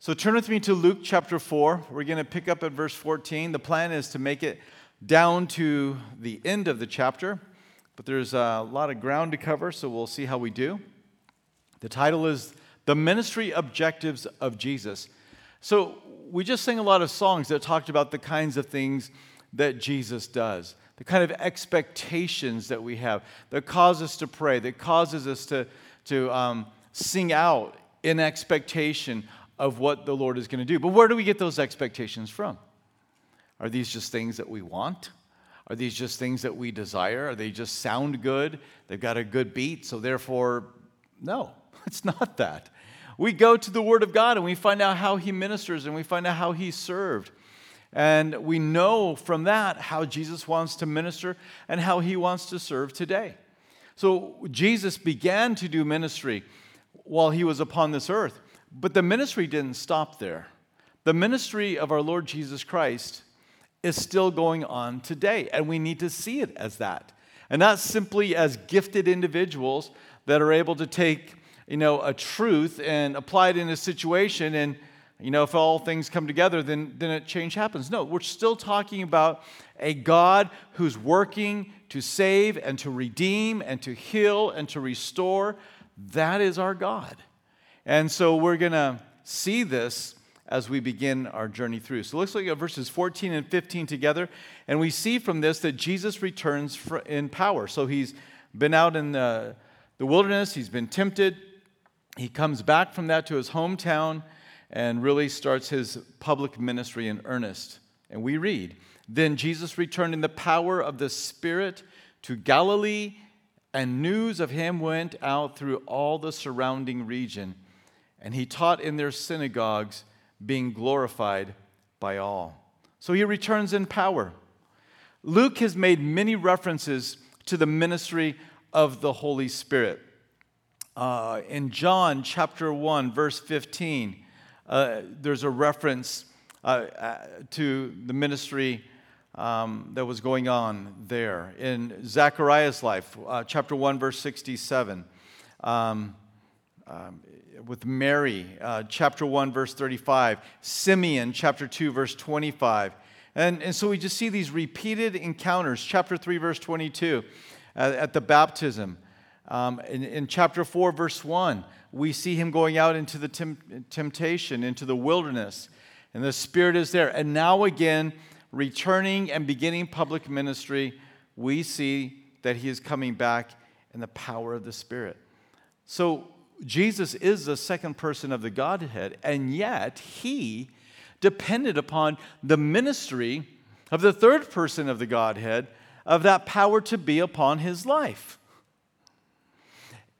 So turn with me to Luke chapter 4. We're going to pick up at verse 14. The plan is to make it down to the end of the chapter, but there's a lot of ground to cover, so we'll see how we do. The title is The Ministry Objectives of Jesus. So we just sang a lot of songs that talked about the kinds of things that Jesus does, the kind of expectations that we have that cause us to pray, that causes us to, to um, sing out in expectation of what the Lord is going to do. But where do we get those expectations from? Are these just things that we want? Are these just things that we desire? Are they just sound good? They've got a good beat, so therefore, no, it's not that. We go to the Word of God and we find out how He ministers and we find out how He served. And we know from that how Jesus wants to minister and how He wants to serve today. So Jesus began to do ministry while He was upon this earth. But the ministry didn't stop there. The ministry of our Lord Jesus Christ is still going on today, and we need to see it as that. And not simply as gifted individuals that are able to take, you know, a truth and apply it in a situation and you know, if all things come together, then, then a change happens. No, we're still talking about a God who's working to save and to redeem and to heal and to restore. That is our God. And so we're going to see this as we begin our journey through. So let's look at verses 14 and 15 together. And we see from this that Jesus returns in power. So he's been out in the, the wilderness, he's been tempted. He comes back from that to his hometown and really starts his public ministry in earnest. And we read Then Jesus returned in the power of the Spirit to Galilee, and news of him went out through all the surrounding region and he taught in their synagogues, being glorified by all. So he returns in power. Luke has made many references to the ministry of the Holy Spirit. Uh, in John chapter 1, verse 15, uh, there's a reference uh, uh to the ministry um, that was going on there. In Zechariah's life, uh, chapter 1, verse 67, um, um, with Mary, uh, chapter 1, verse 35, Simeon, chapter 2, verse 25. And, and so we just see these repeated encounters. Chapter 3, verse 22, at, at the baptism. Um, in, in, chapter 4, verse 1, we see him going out into the temptation, into the wilderness, and the Spirit is there. And now again, returning and beginning public ministry, we see that he is coming back in the power of the Spirit. So Jesus is the second person of the Godhead, and yet he depended upon the ministry of the third person of the Godhead, of that power to be upon his life.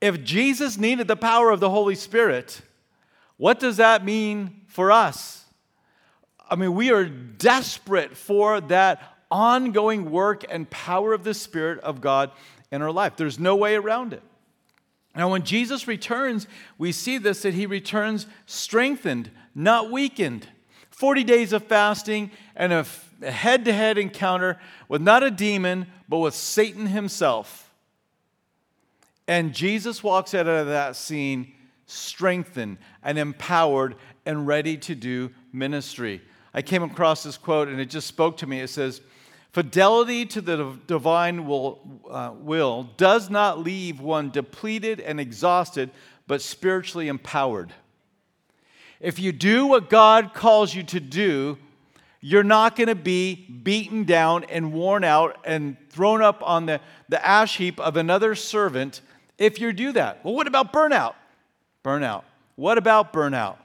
If Jesus needed the power of the Holy Spirit, what does that mean for us? I mean, we are desperate for that ongoing work and power of the Spirit of God in our life. There's no way around it. Now, when Jesus returns, we see this that he returns strengthened, not weakened. 40 days of fasting and a head to head encounter with not a demon, but with Satan himself. And Jesus walks out of that scene strengthened and empowered and ready to do ministry. I came across this quote and it just spoke to me. It says, Fidelity to the divine will, uh, will does not leave one depleted and exhausted, but spiritually empowered. If you do what God calls you to do, you're not going to be beaten down and worn out and thrown up on the, the ash heap of another servant if you do that. Well, what about burnout? Burnout. What about burnout?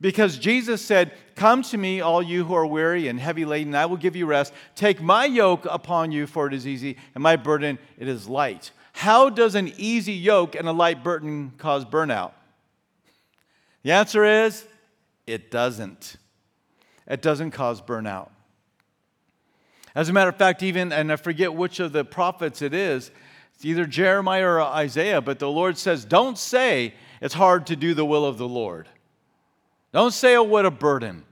Because Jesus said, Come to me, all you who are weary and heavy laden, I will give you rest. Take my yoke upon you, for it is easy, and my burden, it is light. How does an easy yoke and a light burden cause burnout? The answer is it doesn't. It doesn't cause burnout. As a matter of fact, even, and I forget which of the prophets it is, it's either Jeremiah or Isaiah, but the Lord says, Don't say it's hard to do the will of the Lord. Don't say, oh, what a burden.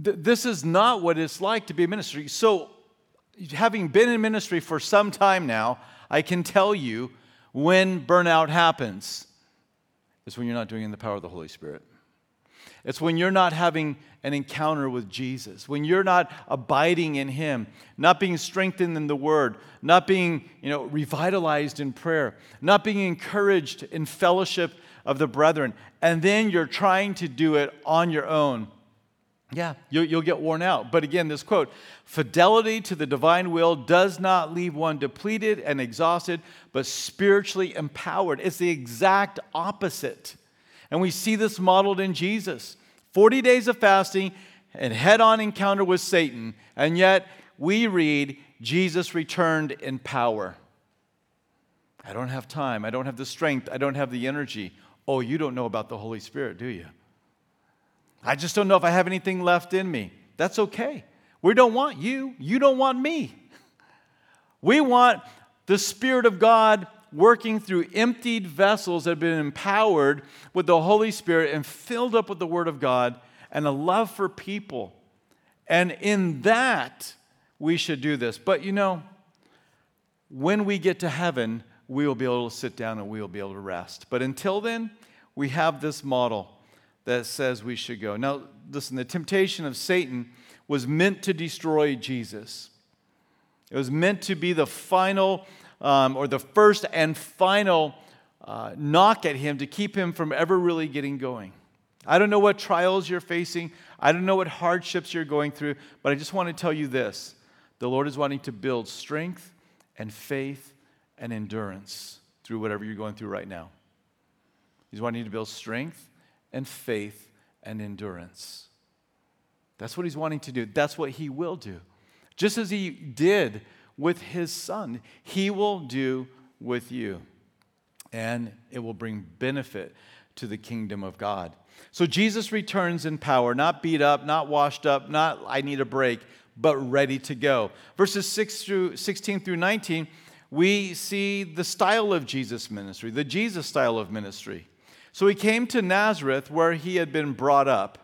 Th- this is not what it's like to be a ministry. So, having been in ministry for some time now, I can tell you when burnout happens It's when you're not doing in the power of the Holy Spirit. It's when you're not having an encounter with Jesus, when you're not abiding in Him, not being strengthened in the Word, not being you know, revitalized in prayer, not being encouraged in fellowship of the brethren, and then you're trying to do it on your own. Yeah, you'll, you'll get worn out. But again, this quote fidelity to the divine will does not leave one depleted and exhausted, but spiritually empowered. It's the exact opposite. And we see this modeled in Jesus 40 days of fasting and head on encounter with Satan. And yet we read Jesus returned in power. I don't have time. I don't have the strength. I don't have the energy. Oh, you don't know about the Holy Spirit, do you? I just don't know if I have anything left in me. That's okay. We don't want you. You don't want me. We want the Spirit of God working through emptied vessels that have been empowered with the Holy Spirit and filled up with the Word of God and a love for people. And in that, we should do this. But you know, when we get to heaven, we will be able to sit down and we will be able to rest. But until then, we have this model that says we should go. Now, listen, the temptation of Satan was meant to destroy Jesus. It was meant to be the final, um, or the first and final uh, knock at him to keep him from ever really getting going. I don't know what trials you're facing, I don't know what hardships you're going through, but I just want to tell you this the Lord is wanting to build strength and faith and endurance through whatever you're going through right now. He's wanting you to build strength and faith and endurance. That's what he's wanting to do. That's what he will do. Just as he did with his son, he will do with you. And it will bring benefit to the kingdom of God. So Jesus returns in power, not beat up, not washed up, not I need a break, but ready to go. Verses 6 through 16 through 19, we see the style of Jesus' ministry, the Jesus style of ministry. So he came to Nazareth where he had been brought up.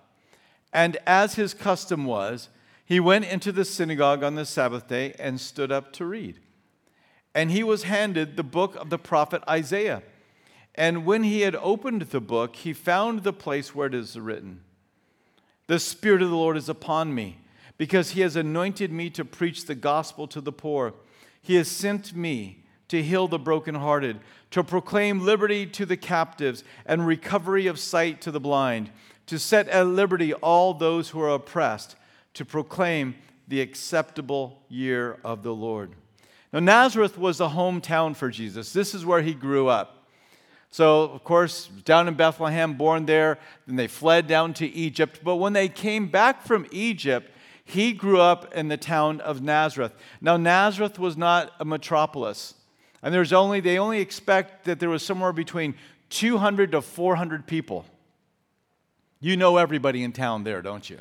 And as his custom was, he went into the synagogue on the Sabbath day and stood up to read. And he was handed the book of the prophet Isaiah. And when he had opened the book, he found the place where it is written The Spirit of the Lord is upon me, because he has anointed me to preach the gospel to the poor. He has sent me to heal the brokenhearted, to proclaim liberty to the captives and recovery of sight to the blind, to set at liberty all those who are oppressed, to proclaim the acceptable year of the Lord. Now, Nazareth was the hometown for Jesus. This is where he grew up. So, of course, down in Bethlehem, born there, then they fled down to Egypt. But when they came back from Egypt, he grew up in the town of Nazareth. Now, Nazareth was not a metropolis. And there's only, they only expect that there was somewhere between 200 to 400 people. You know everybody in town there, don't you?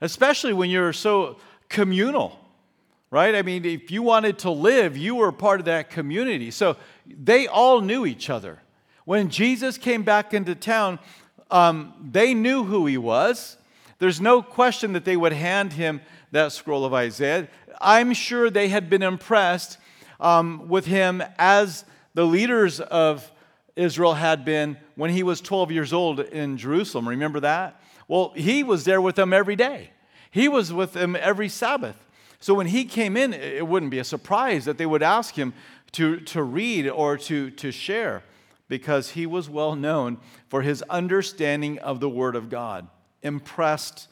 Especially when you're so communal, right? I mean, if you wanted to live, you were part of that community. So they all knew each other. When Jesus came back into town, um, they knew who he was. There's no question that they would hand him that scroll of Isaiah. I'm sure they had been impressed um, with him as the leaders of Israel had been when he was 12 years old in Jerusalem. Remember that? Well, he was there with them every day, he was with them every Sabbath. So when he came in, it wouldn't be a surprise that they would ask him to, to read or to, to share because he was well known for his understanding of the Word of God, impressed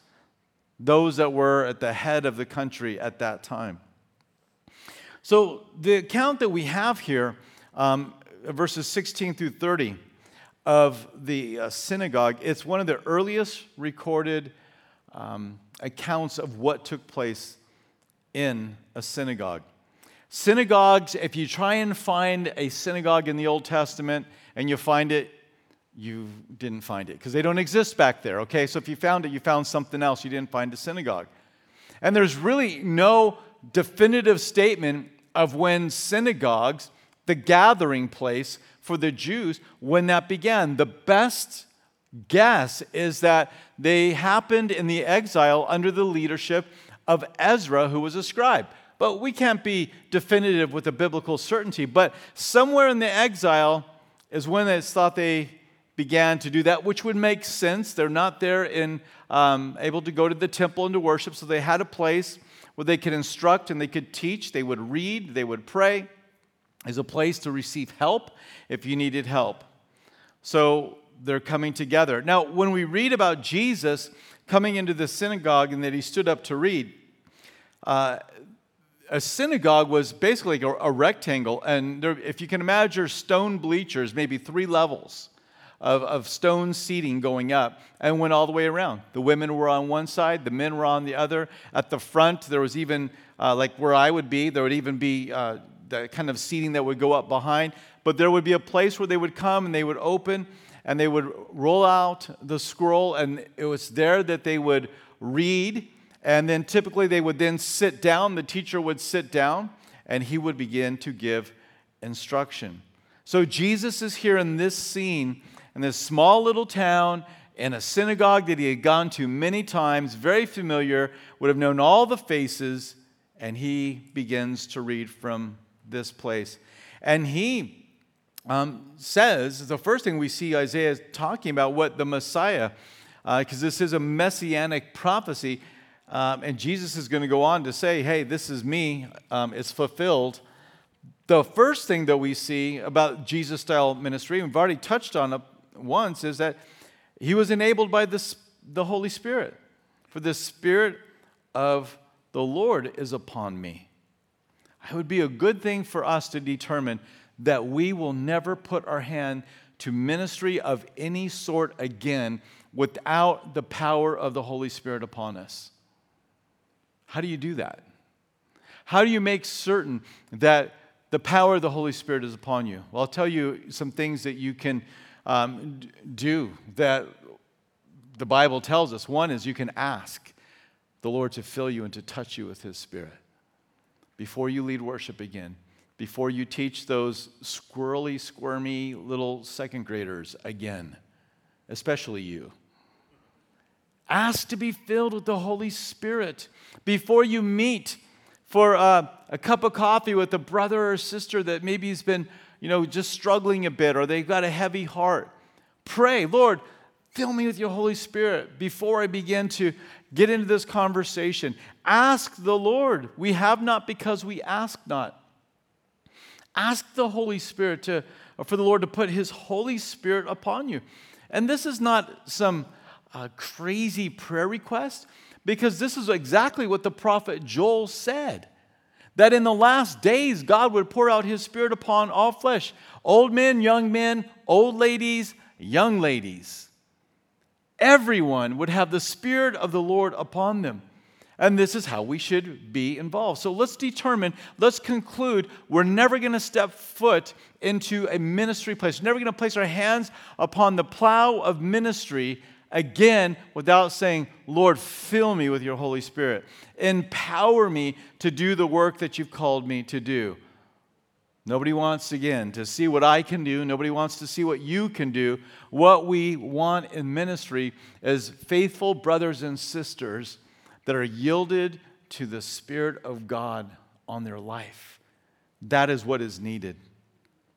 those that were at the head of the country at that time. So, the account that we have here, um, verses 16 through 30 of the uh, synagogue, it's one of the earliest recorded um, accounts of what took place in a synagogue. Synagogues, if you try and find a synagogue in the Old Testament and you find it, you didn't find it because they don't exist back there, okay? So if you found it, you found something else. You didn't find a synagogue. And there's really no definitive statement of when synagogues, the gathering place for the Jews, when that began. The best guess is that they happened in the exile under the leadership of Ezra, who was a scribe. But we can't be definitive with a biblical certainty. But somewhere in the exile is when it's thought they began to do that, which would make sense. They're not there in um, able to go to the temple and to worship, so they had a place where they could instruct and they could teach. They would read, they would pray. As a place to receive help if you needed help. So they're coming together. Now, when we read about Jesus coming into the synagogue and that he stood up to read, uh, a synagogue was basically a, a rectangle, and there, if you can imagine stone bleachers, maybe three levels of, of stone seating going up, and went all the way around. The women were on one side, the men were on the other. At the front, there was even, uh, like where I would be, there would even be uh, the kind of seating that would go up behind. But there would be a place where they would come and they would open and they would roll out the scroll, and it was there that they would read and then typically they would then sit down, the teacher would sit down, and he would begin to give instruction. So Jesus is here in this scene in this small little town in a synagogue that he had gone to many times, very familiar, would have known all the faces, and he begins to read from this place. And he um, says, the first thing we see Isaiah talking about what the Messiah, because uh, this is a messianic prophecy, um, and Jesus is going to go on to say, hey, this is me, um, it's fulfilled. The first thing that we see about Jesus style ministry, we've already touched on once, is that he was enabled by this, the Holy Spirit. For the Spirit of the Lord is upon me. It would be a good thing for us to determine that we will never put our hand to ministry of any sort again without the power of the Holy Spirit upon us. How do you do that? How do you make certain that the power of the Holy Spirit is upon you? Well, I'll tell you some things that you can um, do that the Bible tells us. One is you can ask the Lord to fill you and to touch you with His Spirit before you lead worship again, before you teach those squirrely, squirmy little second graders again, especially you. Ask to be filled with the Holy Spirit before you meet for uh, a cup of coffee with a brother or sister that maybe has been, you know, just struggling a bit or they've got a heavy heart. Pray, Lord, fill me with your Holy Spirit before I begin to get into this conversation. Ask the Lord. We have not because we ask not. Ask the Holy Spirit to, for the Lord to put His Holy Spirit upon you. And this is not some a crazy prayer request because this is exactly what the prophet Joel said that in the last days God would pour out his spirit upon all flesh old men, young men, old ladies, young ladies. Everyone would have the spirit of the Lord upon them. And this is how we should be involved. So let's determine, let's conclude we're never going to step foot into a ministry place. We're never going to place our hands upon the plow of ministry again without saying, Lord, fill me with your Holy Spirit. Empower me to do the work that you've called me to do. Nobody wants, again, to see what I can do. Nobody wants to see what you can do. What we want in ministry is faithful brothers and sisters that are yielded to the Spirit of God on their life. That is what is needed.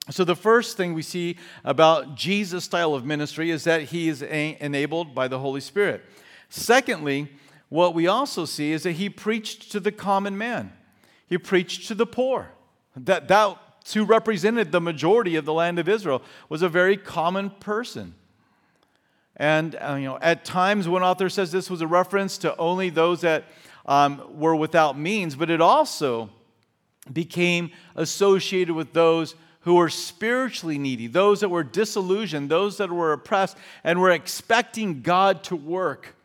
So, the first thing we see about Jesus' style of ministry is that he is a- enabled by the Holy Spirit. Secondly, what we also see is that he preached to the common man, he preached to the poor. That, that who represented the majority of the land of Israel was a very common person. And uh, you know, at times, one author says this was a reference to only those that um, were without means, but it also became associated with those who were spiritually needy, those that were disillusioned, those that were oppressed, and were expecting God to work.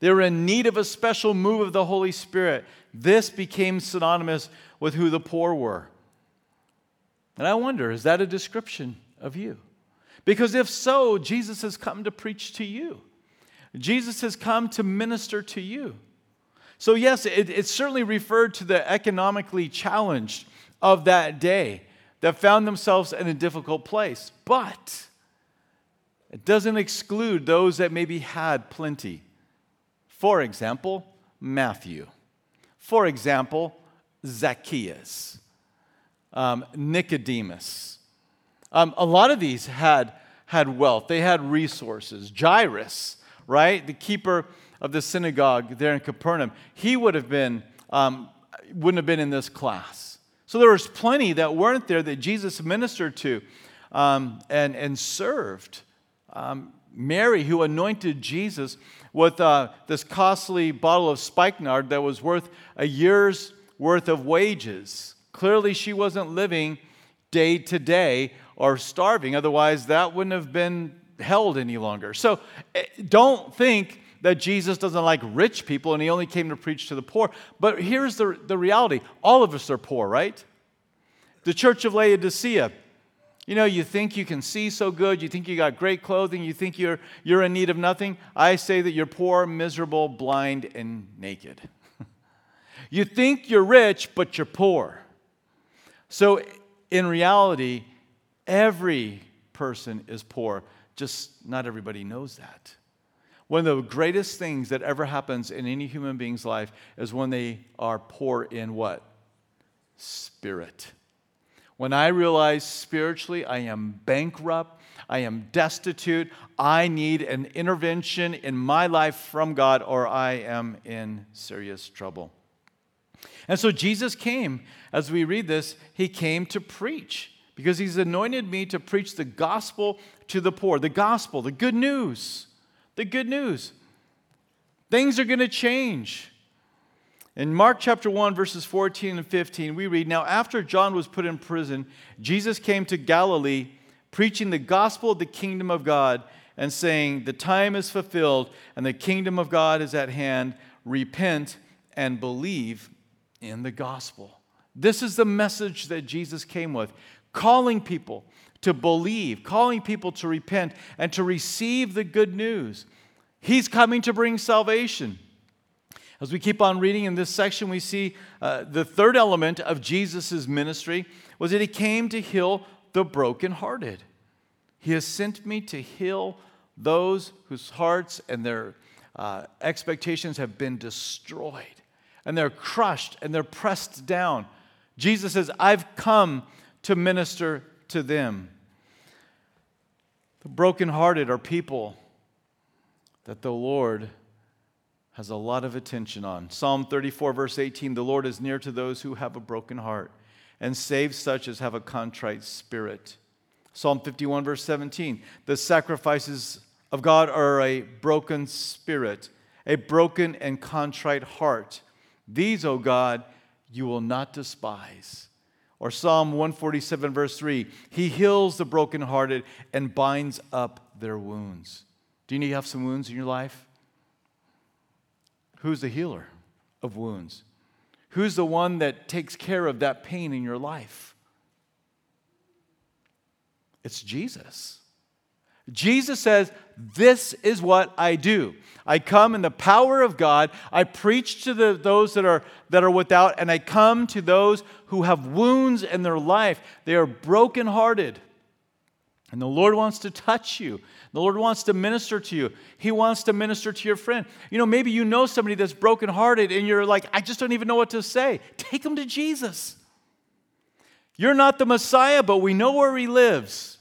They were in need of a special move of the Holy Spirit. This became synonymous with who the poor were. And I wonder, is that a description of you? Because if so, Jesus has come to preach to you. Jesus has come to minister to you. So, yes, it, it certainly referred to the economically challenged of that day that found themselves in a difficult place. But it doesn't exclude those that maybe had plenty. For example, Matthew. For example, Zacchaeus, um, Nicodemus. Um, a lot of these had, had wealth, they had resources. Jairus, right, the keeper of the synagogue there in Capernaum, he would have been, um, wouldn't have been in this class. So there was plenty that weren't there that Jesus ministered to um, and, and served. Um, Mary, who anointed Jesus with uh, this costly bottle of spikenard that was worth a year's worth of wages. Clearly, she wasn't living day to day or starving. Otherwise, that wouldn't have been held any longer. So eh, don't think that Jesus doesn't like rich people and he only came to preach to the poor. But here's the, the reality all of us are poor, right? The church of Laodicea, you know, you think you can see so good, you think you got great clothing, you think you're, you're in need of nothing. I say that you're poor, miserable, blind, and naked. you think you're rich, but you're poor. So, in reality, every person is poor, just not everybody knows that. One of the greatest things that ever happens in any human being's life is when they are poor in what? Spirit. When I realize spiritually I am bankrupt, I am destitute, I need an intervention in my life from God, or I am in serious trouble. And so Jesus came, as we read this, he came to preach because he's anointed me to preach the gospel to the poor. The gospel, the good news, the good news. Things are going to change. In Mark chapter 1, verses 14 and 15, we read Now, after John was put in prison, Jesus came to Galilee, preaching the gospel of the kingdom of God, and saying, The time is fulfilled, and the kingdom of God is at hand. Repent and believe in the gospel. This is the message that Jesus came with, calling people to believe, calling people to repent, and to receive the good news. He's coming to bring salvation. As we keep on reading in this section, we see uh, the third element of Jesus' ministry was that he came to heal the brokenhearted. He has sent me to heal those whose hearts and their uh, expectations have been destroyed, and they're crushed and they're pressed down. Jesus says, I've come to minister to them. The brokenhearted are people that the Lord has a lot of attention on. Psalm 34, verse 18 The Lord is near to those who have a broken heart and saves such as have a contrite spirit. Psalm 51, verse 17 The sacrifices of God are a broken spirit, a broken and contrite heart. These, O God, you will not despise. Or Psalm 147, verse 3 He heals the brokenhearted and binds up their wounds. Do you need to have some wounds in your life? Who's the healer of wounds? Who's the one that takes care of that pain in your life? It's Jesus. Jesus says, This is what I do. I come in the power of God. I preach to the, those that are, that are without, and I come to those who have wounds in their life. They are brokenhearted. And the Lord wants to touch you. The Lord wants to minister to you. He wants to minister to your friend. You know, maybe you know somebody that's brokenhearted and you're like, I just don't even know what to say. Take them to Jesus. You're not the Messiah, but we know where he lives.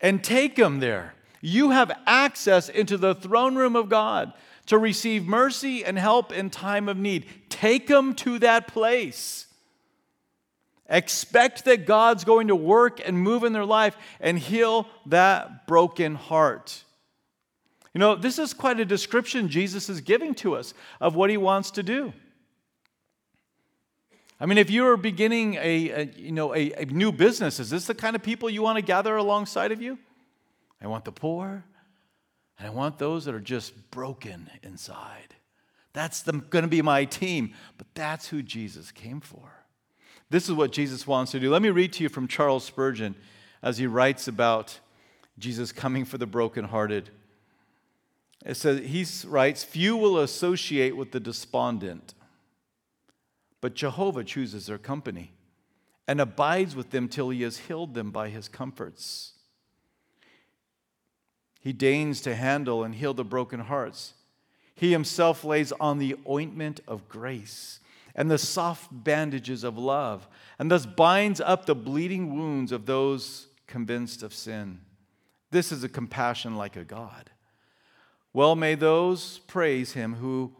And take him there. You have access into the throne room of God to receive mercy and help in time of need. Take them to that place. Expect that God's going to work and move in their life and heal that broken heart. You know, this is quite a description Jesus is giving to us of what he wants to do. I mean, if you are beginning a, a you know, a, a new business, is this the kind of people you want to gather alongside of you? I want the poor, and I want those that are just broken inside. That's going to be my team, but that's who Jesus came for. This is what Jesus wants to do. Let me read to you from Charles Spurgeon as he writes about Jesus coming for the brokenhearted. It says, he writes, Few will associate with the despondent, but Jehovah chooses their company and abides with them till he has healed them by his comforts. He deigns to handle and heal the broken hearts. He himself lays on the ointment of grace and the soft bandages of love, and thus binds up the bleeding wounds of those convinced of sin. This is a compassion like a God. Well, may those praise him who,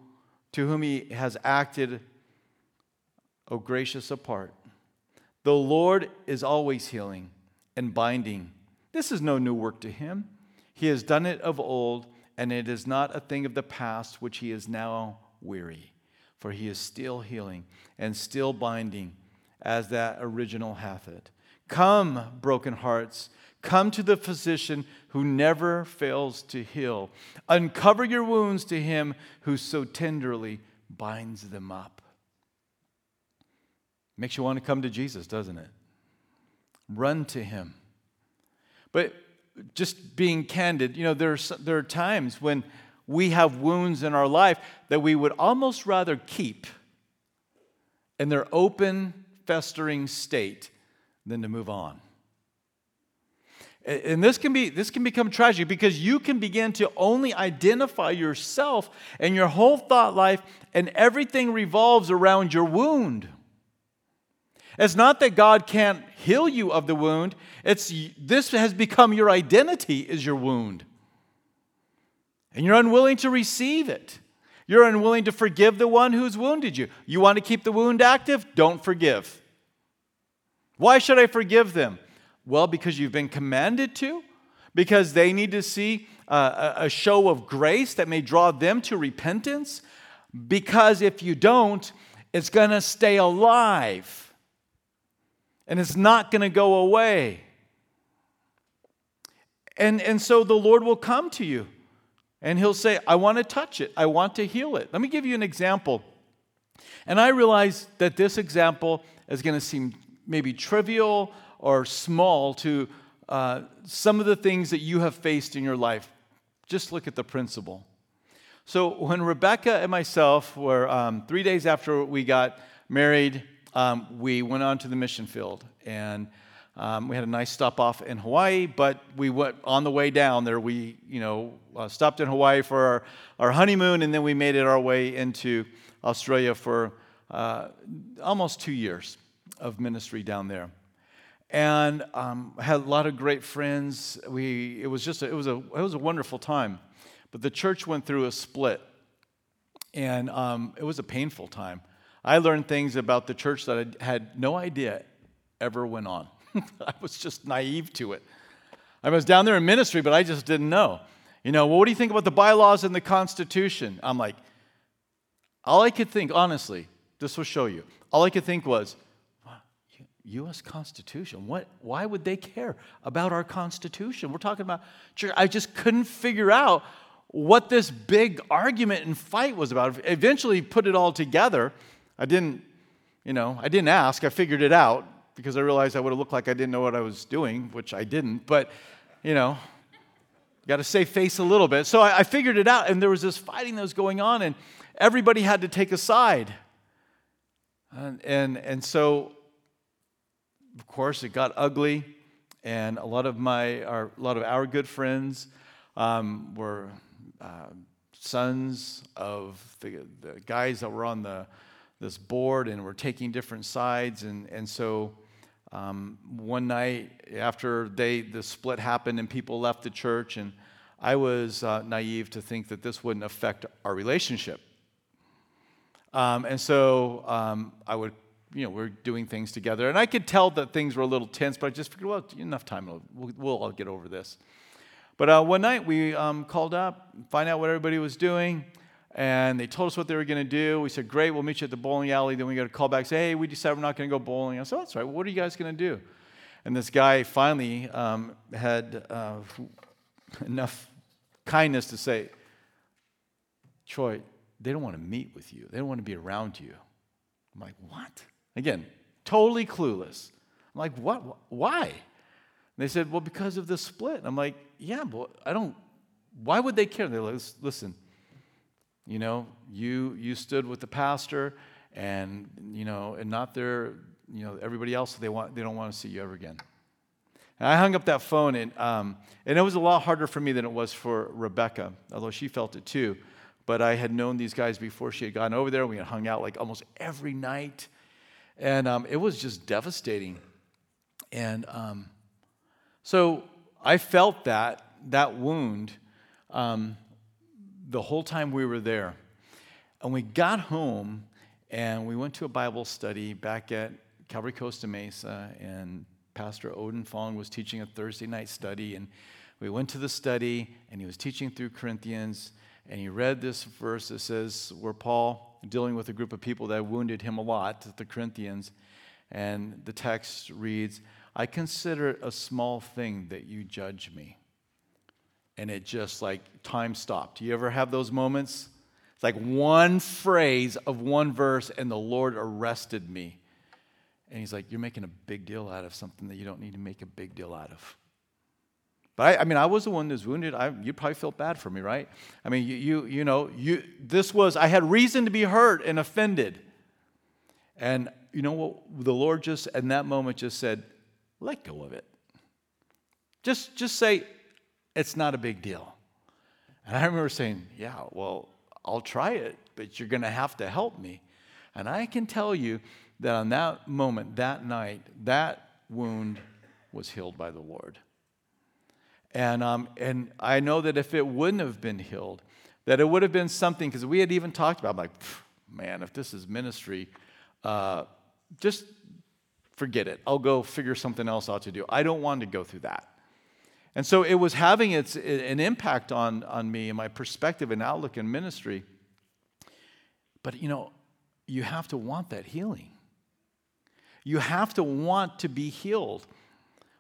to whom he has acted, O gracious apart. The Lord is always healing and binding. This is no new work to him. He has done it of old, and it is not a thing of the past which he is now weary. For he is still healing and still binding, as that original hath it. Come, broken hearts Come to the physician who never fails to heal. Uncover your wounds to him who so tenderly binds them up. Makes you want to come to Jesus, doesn't it? Run to him. But just being candid, you know, there's, there are times when we have wounds in our life that we would almost rather keep in their open, festering state than to move on. And this can be this can become tragic because you can begin to only identify yourself and your whole thought life and everything revolves around your wound. It's not that God can't heal you of the wound. It's this has become your identity is your wound. And you're unwilling to receive it. You're unwilling to forgive the one who's wounded you. You want to keep the wound active? Don't forgive. Why should I forgive them? Well, because you've been commanded to, because they need to see uh, a show of grace that may draw them to repentance, because if you don't, it's going to stay alive and it's not going to go away. And, and so the Lord will come to you and He'll say, I want to touch it, I want to heal it. Let me give you an example. And I realize that this example is going to seem maybe trivial or small to uh, some of the things that you have faced in your life. Just look at the principle. So, when Rebecca and myself were um, three days after we got married, um, we went on to the mission field. And um, we had a nice stop off in Hawaii, but we went on the way down there. We, you know, uh, stopped in Hawaii for our, our, honeymoon, and then we made it our way into Australia for uh, almost two years of ministry down there and um, had a lot of great friends. We, it was just a, it was a it was a wonderful time, but the church went through a split, and um, it was a painful time. I learned things about the church that I had no idea ever went on. I was just naive to it. I was down there in ministry, but I just didn't know. You know, well, what do you think about the bylaws and the Constitution? I'm like, all I could think, honestly, this will show you. All I could think was, U.S. Constitution. What, why would they care about our Constitution? We're talking about church. I just couldn't figure out what this big argument and fight was about. Eventually, put it all together. I didn't, you know, I didn't ask. I figured it out because I realized I would have looked like I didn't know what I was doing, which I didn't. But, you know, got to save face a little bit. So I, I figured it out, and there was this fighting that was going on, and everybody had to take a side. And, and, and so of course, it got ugly, and a lot of my, our, a lot of our good friends um, were uh, sons of the, the, guys that were on the, this board and we're taking different sides, and, and so um, one night after they, the split happened and people left the church, and I was uh, naive to think that this wouldn't affect our relationship. Um, and so um, I would you know, we're doing things together. And I could tell that things were a little tense, but I just figured, well, enough time, we'll, we'll all get over this. But uh, one night we um, called up, find out what everybody was doing, and they told us what they were going to do. We said, great, we'll meet you at the bowling alley. Then we got a call back, say, hey, we decided we're not going to go bowling. I said, oh, that's right. What are you guys going to do? And this guy finally um, had uh, enough kindness to say, Troy, they don't want to meet with you. They don't want to be around you. I'm like, what? Again, totally clueless. I'm like, what? Why? And they said, well, because of the split. I'm like, yeah, but I don't, why would they care? They're like, listen, you know, you, you stood with the pastor and, you know, and not their, you know, everybody else, they, want, they don't want to see you ever again. And I hung up that phone, and, um, and it was a lot harder for me than it was for Rebecca, although she felt it too. But I had known these guys before she had gone over there. We had hung out like almost every night. And um, it was just devastating. And um, so I felt that, that wound um, the whole time we were there. And we got home and we went to a Bible study back at Calvary Costa Mesa, and Pastor Oden Fong was teaching a Thursday night study. And we went to the study, and he was teaching through Corinthians, and he read this verse that says, where Paul, dealing with a group of people that wounded him a lot, the Corinthians, and the text reads, I consider it a small thing that you judge me. And it just like time stopped. Do you ever have those moments? It's like one phrase of one verse, and the Lord arrested me. And he's like, You're making a big deal out of something that you don't need to make a big deal out of. But I, I mean, I was the one that was wounded. I, you probably felt bad for me, right? I mean, you, you, you know, you, this was, I had reason to be hurt and offended. And you know what? The Lord just, in that moment, just said, let go of it. Just, just say, it's not a big deal. And I remember saying, yeah, well, I'll try it, but you're going to have to help me. And I can tell you that on that moment, that night, that wound was healed by the Lord. And, um, and I know that if it wouldn't have been healed, that it would have been something, because we had even talked about, like, man, if this is ministry, uh, just forget it. I'll go figure something else out to do. I don't want to go through that. And so it was having its, an impact on, on me and my perspective and outlook in ministry. But you know, you have to want that healing. You have to want to be healed.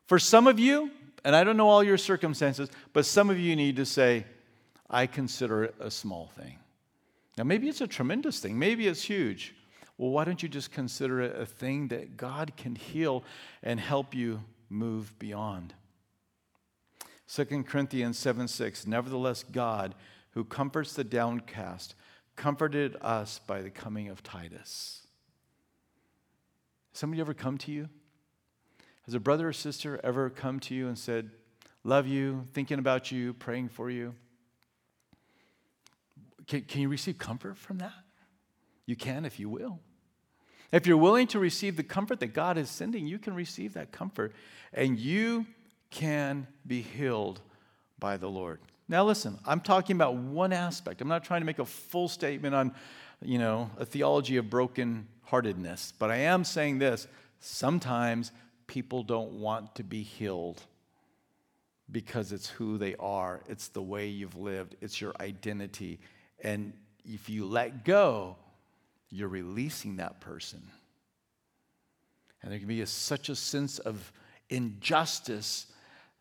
For some of you, and I don't know all your circumstances, but some of you need to say, I consider it a small thing. Now, maybe it's a tremendous thing, maybe it's huge. Well, why don't you just consider it a thing that God can heal and help you move beyond? 2 Corinthians 7 6, nevertheless, God, who comforts the downcast, comforted us by the coming of Titus. Somebody ever come to you? Has a brother or sister ever come to you and said, Love you, thinking about you, praying for you? Can, can you receive comfort from that? You can if you will. If you're willing to receive the comfort that God is sending, you can receive that comfort and you can be healed by the Lord. Now, listen, I'm talking about one aspect. I'm not trying to make a full statement on, you know, a theology of broken heartedness, but I am saying this sometimes people don't want to be healed because it's who they are, it's the way you've lived, it's your identity. And if you let go, you're releasing that person. And there can be a, such a sense of injustice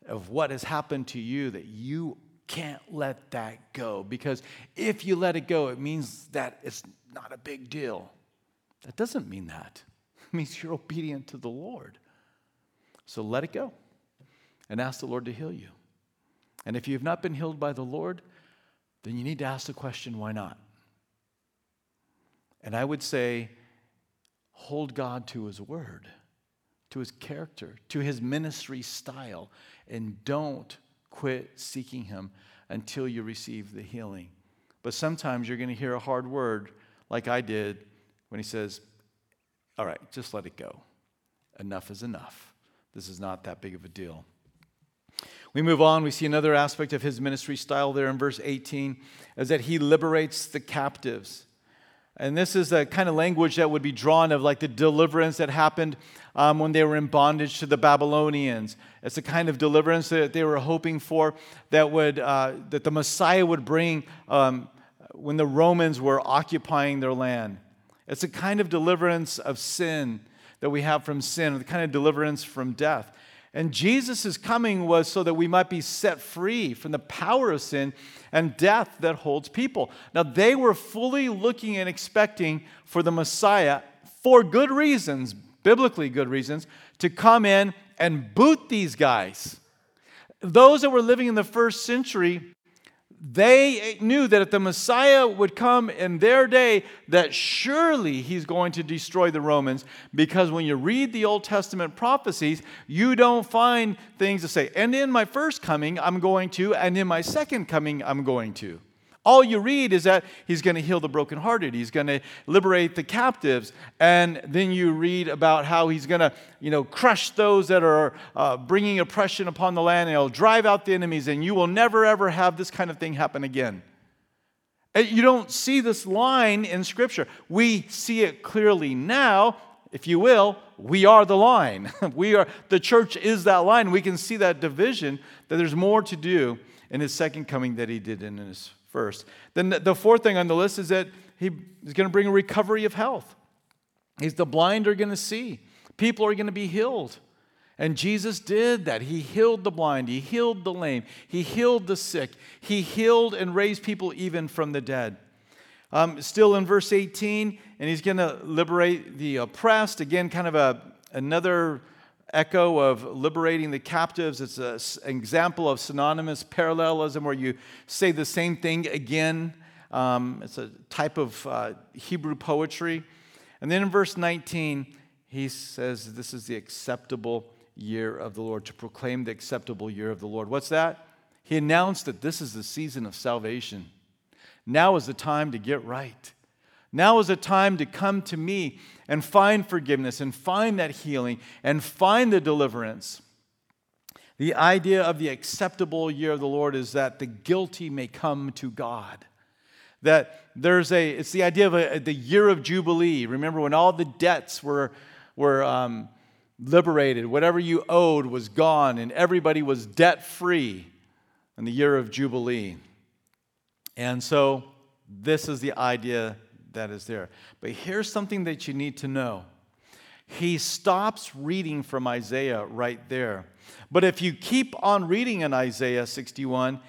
of what has happened to you that you can't let that go. Because if you let it go, it means that it's not a big deal. That doesn't mean that. It means you're obedient to the Lord. So let it go and ask the Lord to heal you. And if you have not been healed by the Lord, then you need to ask the question why not? And I would say, hold God to his word, to his character, to his ministry style, and don't quit seeking him until you receive the healing. But sometimes you're going to hear a hard word, like I did when he says, All right, just let it go. Enough is enough. This is not that big of a deal. We move on. We see another aspect of his ministry style there in verse 18 is that he liberates the captives. And this is a kind of language that would be drawn of like the deliverance that happened um, when they were in bondage to the Babylonians. It's a kind of deliverance that they were hoping for that would uh, that the Messiah would bring um, when the Romans were occupying their land. It's a kind of deliverance of sin that we have from sin, the kind of deliverance from death. And Jesus' coming was so that we might be set free from the power of sin and death that holds people. Now, they were fully looking and expecting for the Messiah for good reasons, biblically good reasons, to come in and boot these guys. Those that were living in the first century they knew that if the Messiah would come in their day, that surely he's going to destroy the Romans. Because when you read the Old Testament prophecies, you don't find things to say, and in my first coming, I'm going to, and in my second coming, I'm going to. All you read is that he's going to heal the brokenhearted, he's going to liberate the captives, and then you read about how he's going to, you know, crush those that are uh, bringing oppression upon the land, and he'll drive out the enemies, and you will never ever have this kind of thing happen again. You don't see this line in Scripture. We see it clearly now, if you will. We are the line. we are the church is that line. We can see that division that there's more to do in his second coming that he did in his first. Then the fourth thing on the list is that he is going to bring a recovery of health. He's the blind are going to see. People are going to be healed. And Jesus did that. He healed the blind, he healed the lame, he healed the sick, he healed and raised people even from the dead. Um, still in verse 18, and he's going to liberate the oppressed. Again, kind of a, another echo of liberating the captives. It's an example of synonymous parallelism where you say the same thing again. Um, it's a type of uh, Hebrew poetry. And then in verse 19, he says, This is the acceptable year of the Lord, to proclaim the acceptable year of the Lord. What's that? He announced that this is the season of salvation. Now is the time to get right. Now is the time to come to me and find forgiveness and find that healing and find the deliverance. The idea of the acceptable year of the Lord is that the guilty may come to God. That there's a, it's the idea of a, the year of Jubilee. Remember when all the debts were, were um, liberated, whatever you owed was gone, and everybody was debt free in the year of Jubilee. And so this is the idea that is there. But here's something that you need to know. He stops reading from Isaiah right there. But if you keep on reading in Isaiah 61,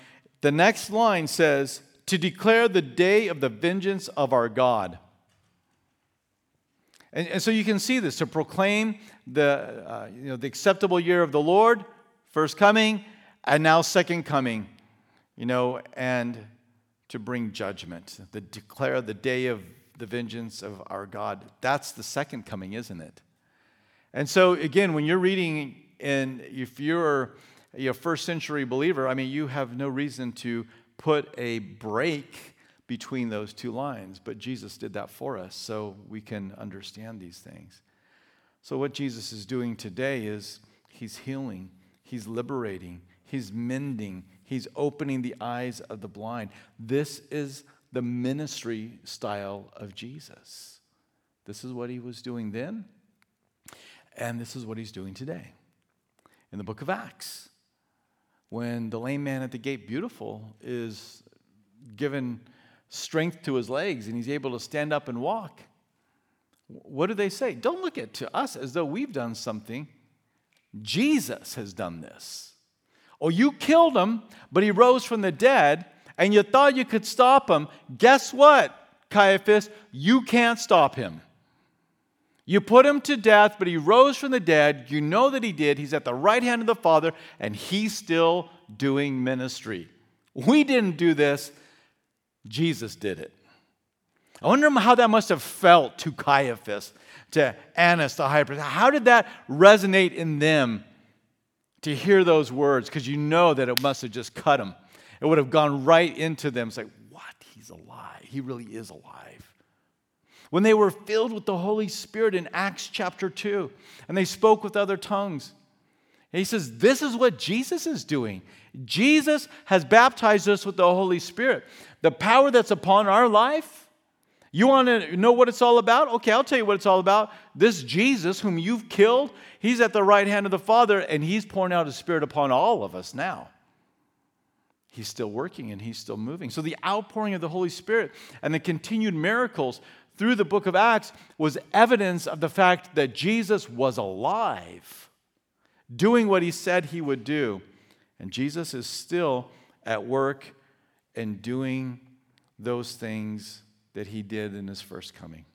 the next line says, To declare the day of the vengeance of our God. And, and so you can see this to proclaim the, uh, you know, the acceptable year of the Lord, first coming, and now second coming, you know, and to bring judgment, to declare the day of the vengeance of our God. That's the second coming, isn't it? And so, again, when you're reading, and if you're a first century believer, I mean, you have no reason to put a break between those two lines, but Jesus did that for us so we can understand these things. So, what Jesus is doing today is he's healing, he's liberating, he's mending, he's opening the eyes of the blind. This is the ministry style of Jesus. This is what he was doing then, and this is what he's doing today. In the book of Acts, when the lame man at the gate, beautiful, is given strength to his legs and he's able to stand up and walk, what do they say? Don't look at to us as though we've done something. Jesus has done this. Or you killed him, but he rose from the dead and you thought you could stop him, guess what, Caiaphas? You can't stop him. You put him to death, but he rose from the dead. You know that he did. He's at the right hand of the Father, and he's still doing ministry. We didn't do this, Jesus did it. I wonder how that must have felt to Caiaphas, to Annas, the high priest. How did that resonate in them to hear those words? Because you know that it must have just cut them. It would have gone right into them. It's like, what? He's alive. He really is alive. When they were filled with the Holy Spirit in Acts chapter 2, and they spoke with other tongues. he says, This is what Jesus is doing. Jesus has baptized us with the Holy Spirit. The power that's upon our life, you want to know what it's all about? Okay, I'll tell you what it's all about. This Jesus, whom you've killed, he's at the right hand of the Father, and he's pouring out his Spirit upon all of us now he's still working and he's still moving. So the outpouring of the Holy Spirit and the continued miracles through the book of Acts was evidence of the fact that Jesus was alive, doing what he said he would do. And Jesus is still at work and doing those things that he did in his first coming.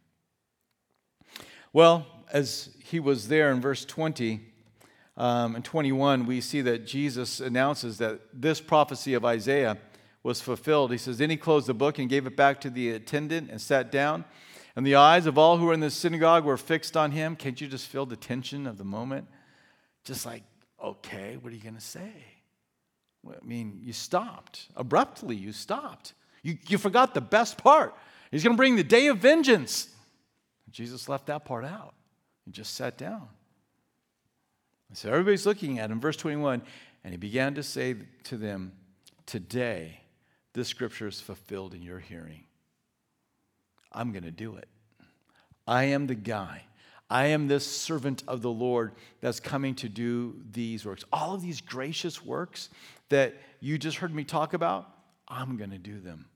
Well, as he was there in verse 20, um, in 21, we see that Jesus announces that this prophecy of Isaiah was fulfilled. He says, Then he closed the book and gave it back to the attendant and sat down. And the eyes of all who were in the synagogue were fixed on him. Can't you just feel the tension of the moment? Just like, okay, what are you going to say? I mean, you stopped. Abruptly, you stopped. You, you forgot the best part. He's going to bring the day of vengeance. Jesus left that part out. He just sat down. So everybody's looking at him. Verse 21 And he began to say to them, Today, this scripture is fulfilled in your hearing. I'm going to do it. I am the guy. I am this servant of the Lord that's coming to do these works. All of these gracious works that you just heard me talk about, I'm going to do them.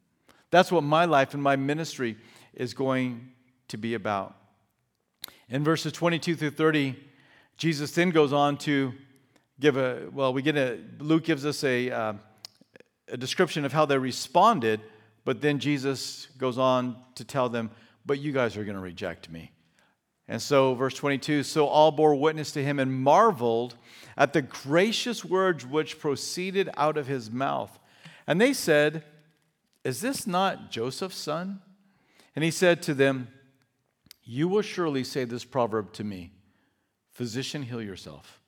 That's what my life and my ministry is going to be about. In verses 22 through 30, Jesus then goes on to give a, well, we get a, Luke gives us a, uh, a description of how they responded, but then Jesus goes on to tell them, but you guys are going to reject me. And so, verse 22 so all bore witness to him and marveled at the gracious words which proceeded out of his mouth. And they said, Is this not Joseph's son? And he said to them, You will surely say this proverb to me Physician, heal yourself.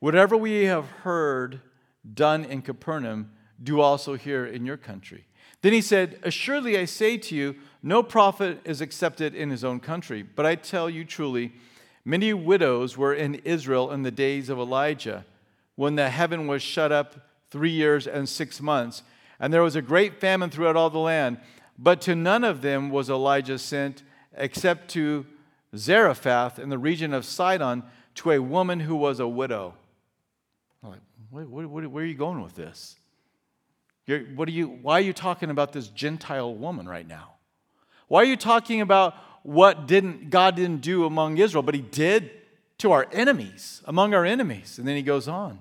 Whatever we have heard done in Capernaum, do also here in your country. Then he said, Assuredly I say to you, no prophet is accepted in his own country. But I tell you truly, many widows were in Israel in the days of Elijah, when the heaven was shut up three years and six months, and there was a great famine throughout all the land. But to none of them was Elijah sent, except to Zarephath in the region of Sidon, to a woman who was a widow. I'm like, where, where, where are you going with this? You're, what are you, why are you talking about this Gentile woman right now? Why are you talking about what didn't God didn't do among Israel, but he did to our enemies, among our enemies? And then he goes on.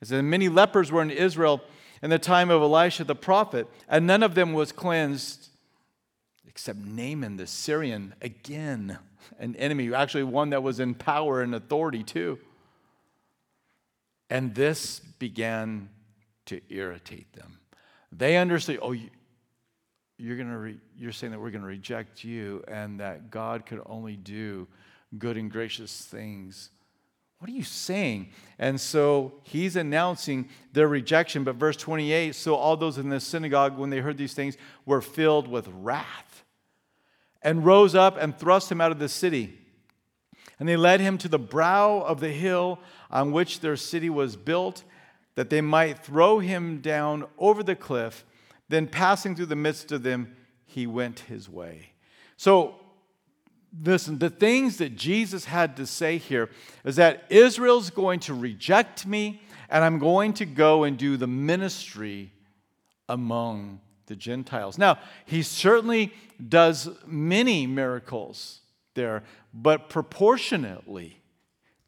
It says, Many lepers were in Israel in the time of Elisha the prophet, and none of them was cleansed except Naaman the Syrian, again, an enemy, actually one that was in power and authority too. And this began to irritate them. They understood, oh, you're, gonna re- you're saying that we're going to reject you and that God could only do good and gracious things. What are you saying? And so he's announcing their rejection. But verse 28 so all those in the synagogue, when they heard these things, were filled with wrath and rose up and thrust him out of the city. And they led him to the brow of the hill on which their city was built, that they might throw him down over the cliff. Then, passing through the midst of them, he went his way. So, listen, the things that Jesus had to say here is that Israel's going to reject me, and I'm going to go and do the ministry among the Gentiles. Now, he certainly does many miracles there, but proportionately,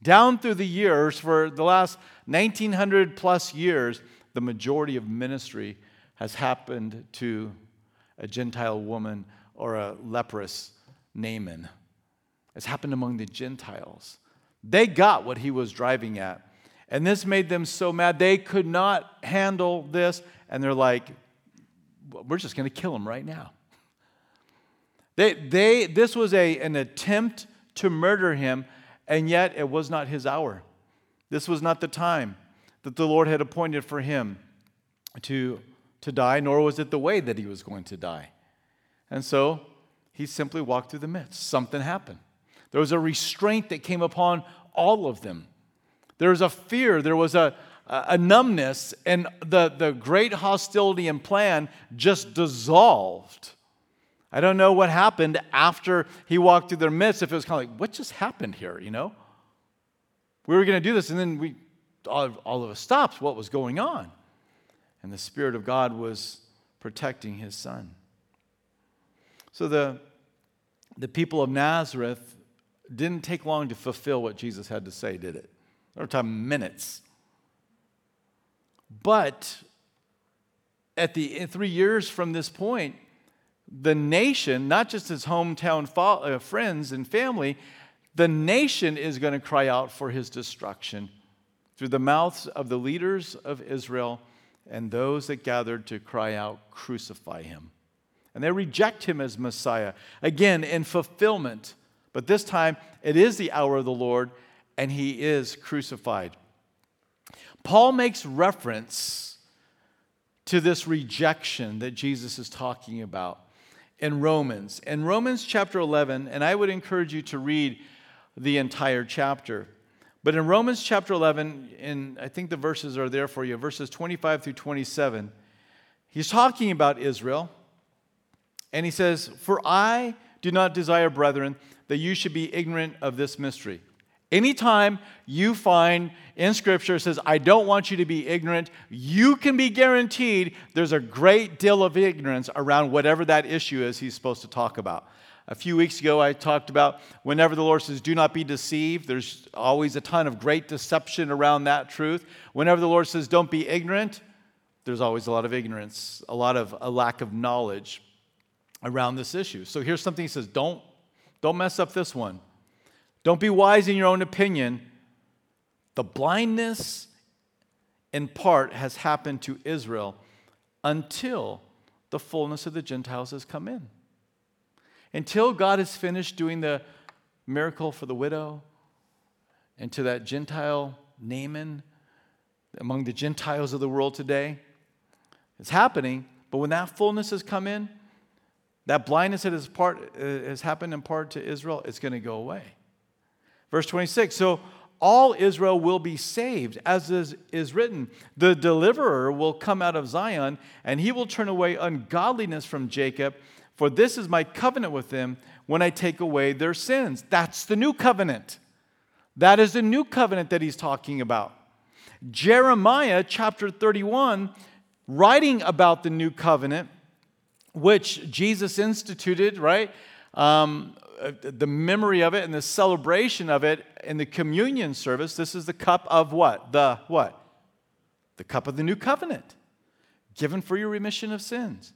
down through the years, for the last 1900 plus years, the majority of ministry has happened to a Gentile woman or a leprous Naaman. It's happened among the Gentiles. They got what he was driving at. And this made them so mad. They could not handle this. And they're like, we're just going to kill him right now. They, they, this was a, an attempt to murder him, and yet it was not his hour. This was not the time that the Lord had appointed for him to to die, nor was it the way that he was going to die. And so he simply walked through the midst. Something happened. There was a restraint that came upon all of them. There was a fear, there was a, a numbness, and the, the great hostility and plan just dissolved. I don't know what happened after he walked through their midst, if it was kind of like, what just happened here, you know? We were going to do this, and then we, all, all of us stopped. What was going on? and the Spirit of God was protecting his son. So the, the people of Nazareth didn't take long to fulfill what Jesus had to say, did it? There were time minutes. But at the three years from this point, the nation, not just his hometown fo- uh, friends and family, the nation is going to cry out for his destruction through the mouths of the leaders of Israel and those that gathered to cry out, Crucify him. And they reject him as Messiah, again, in fulfillment. But this time, it is the hour of the Lord, and he is crucified. Paul makes reference to this rejection that Jesus is talking about in Romans. In Romans chapter 11, and I would encourage you to read the entire chapter. But in Romans chapter 11, and I think the verses are there for you, verses 25 through 27, he's talking about Israel. And he says, For I do not desire, brethren, that you should be ignorant of this mystery. Anytime you find in Scripture says, I don't want you to be ignorant, you can be guaranteed there's a great deal of ignorance around whatever that issue is he's supposed to talk about. A few weeks ago, I talked about whenever the Lord says, Do not be deceived, there's always a ton of great deception around that truth. Whenever the Lord says, Don't be ignorant, there's always a lot of ignorance, a lot of a lack of knowledge around this issue. So here's something he says, Don't, don't mess up this one. Don't be wise in your own opinion. The blindness, in part, has happened to Israel until the fullness of the Gentiles has come in. Until God has finished doing the miracle for the widow and to that Gentile Naaman among the Gentiles of the world today. It's happening, but when that fullness has come in, that blindness that is part, uh, has happened in part to Israel, it's going to go away. Verse 26 So all Israel will be saved, as is, is written. The deliverer will come out of Zion, and he will turn away ungodliness from Jacob, for this is my covenant with them when I take away their sins. That's the new covenant. That is the new covenant that he's talking about. Jeremiah chapter 31, writing about the new covenant, which Jesus instituted, right? Um, uh, the memory of it and the celebration of it in the communion service. This is the cup of what? The what? The cup of the new covenant, given for your remission of sins.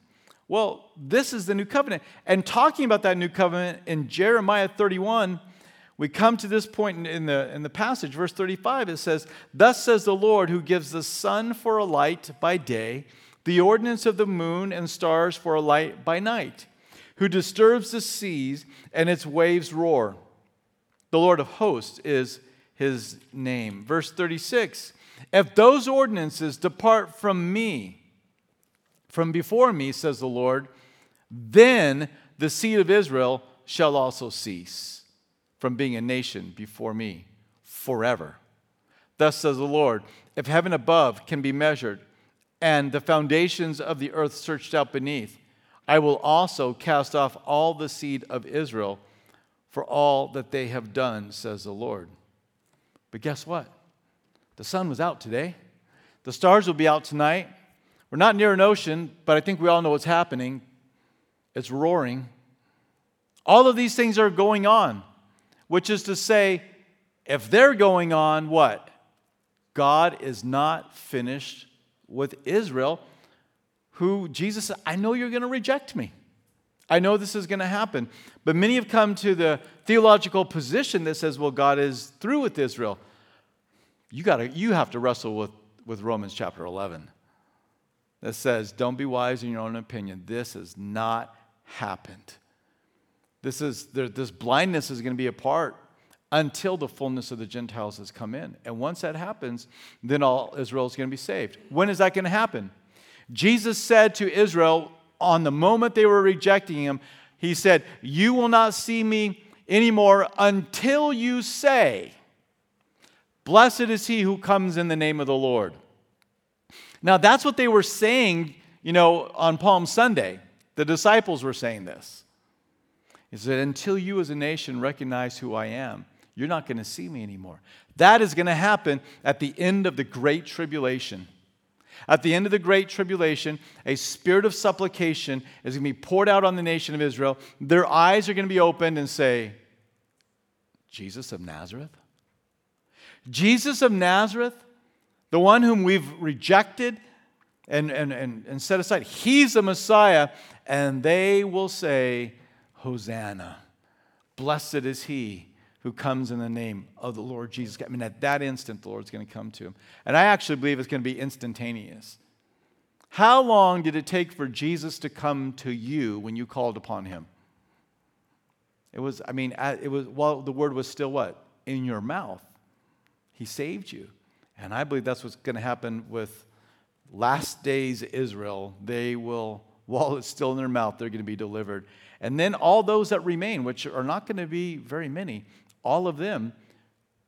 Well, this is the new covenant. And talking about that new covenant in Jeremiah 31, we come to this point in the, in the passage, verse 35, it says, Thus says the Lord, who gives the sun for a light by day, the ordinance of the moon and stars for a light by night who disturbs the seas and its waves roar. The Lord of hosts is his name. Verse 36 If those ordinances depart from me, from before me, says the Lord, then the seed of Israel shall also cease from being a nation before me forever. Thus says the Lord If heaven above can be measured, and the foundations of the earth searched out beneath, I will also cast off all the seed of Israel for all that they have done, says the Lord. But guess what? The sun was out today. The stars will be out tonight. We're not near an ocean, but I think we all know what's happening. It's roaring. All of these things are going on, which is to say, if they're going on, what? God is not finished with Israel who Jesus said, I know you're going to reject me. I know this is going to happen. But many have come to the theological position that says, well, God is through with Israel. You, gotta, you have to wrestle with, with Romans chapter 11 that says, don't be wise in your own opinion. This has not happened. This, is, this blindness is going to be a part until the fullness of the Gentiles has come in. And once that happens, then all Israel is going to be saved. When is that going to happen? Jesus said to Israel on the moment they were rejecting him, He said, You will not see me anymore until you say, Blessed is he who comes in the name of the Lord. Now, that's what they were saying, you know, on Palm Sunday. The disciples were saying this. He said, Until you as a nation recognize who I am, you're not going to see me anymore. That is going to happen at the end of the Great Tribulation. At the end of the Great Tribulation, a spirit of supplication is going to be poured out on the nation of Israel. Their eyes are going to be opened and say, Jesus of Nazareth? Jesus of Nazareth, the one whom we've rejected and, and, and, and set aside, he's the Messiah. And they will say, Hosanna. Blessed is he who comes in the name of the Lord Jesus. I mean, at that instant, the Lord's going to come to him. And I actually believe it's going to be instantaneous. How long did it take for Jesus to come to you when you called upon him? It was, I mean, it was, while well, the word was still what? In your mouth. He saved you. And I believe that's what's going to happen with last days Israel, they will, while it's still in their mouth, they're going to be delivered. And then all those that remain, which are not going to be very many, all of them